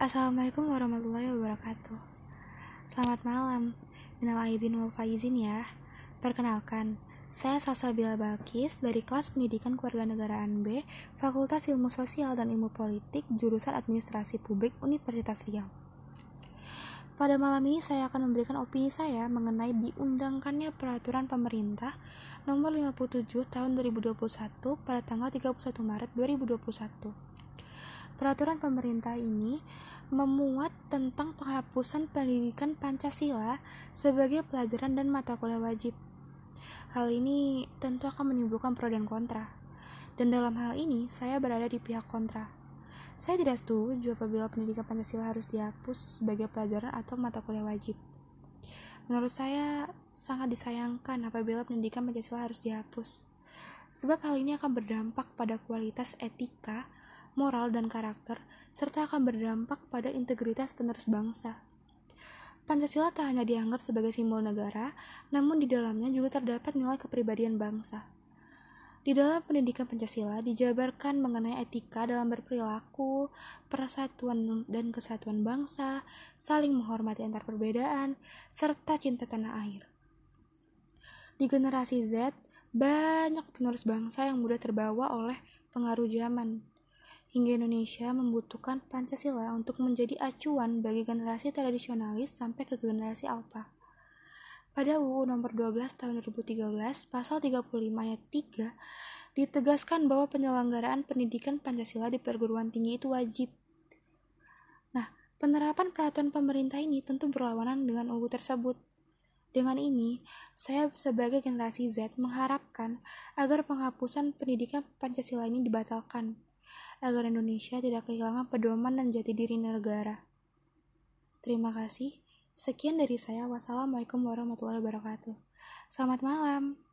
Assalamualaikum warahmatullahi wabarakatuh. Selamat malam. Minal aidin wal faizin ya. Perkenalkan Saya Salsabila Balkis dari kelas pendidikan kewarganegaraan B Fakultas Ilmu Sosial dan Ilmu Politik Jurusan Administrasi Publik Universitas Riau. Pada malam ini saya akan memberikan opini saya mengenai diundangkannya peraturan pemerintah nomor 57 tahun 2021 pada tanggal 31 Maret 2021. Peraturan pemerintah ini memuat tentang penghapusan pendidikan Pancasila sebagai pelajaran dan mata kuliah wajib. Hal ini tentu akan menimbulkan pro dan kontra. Dan dalam hal ini, saya berada di pihak kontra. Saya tidak setuju apabila pendidikan Pancasila harus dihapus sebagai pelajaran atau mata kuliah wajib. Menurut saya, sangat disayangkan apabila pendidikan Pancasila harus dihapus. Sebab hal ini akan berdampak pada kualitas etika, moral, dan karakter, serta akan berdampak pada integritas penerus bangsa. Pancasila tak hanya dianggap sebagai simbol negara, namun di dalamnya juga terdapat nilai kepribadian bangsa. Di dalam pendidikan Pancasila dijabarkan mengenai etika dalam berperilaku, persatuan dan kesatuan bangsa, saling menghormati antar perbedaan, serta cinta tanah air. Di generasi Z, banyak penerus bangsa yang mudah terbawa oleh pengaruh zaman hingga Indonesia membutuhkan Pancasila untuk menjadi acuan bagi generasi tradisionalis sampai ke generasi alpha. Pada UU nomor 12 tahun 2013, pasal 35 ayat 3, ditegaskan bahwa penyelenggaraan pendidikan Pancasila di perguruan tinggi itu wajib. Nah, penerapan peraturan pemerintah ini tentu berlawanan dengan UU tersebut. Dengan ini, saya sebagai generasi Z mengharapkan agar penghapusan pendidikan Pancasila ini dibatalkan agar Indonesia tidak kehilangan pedoman dan jati diri negara. Terima kasih. Sekian dari saya. Wassalamualaikum warahmatullahi wabarakatuh. Selamat malam.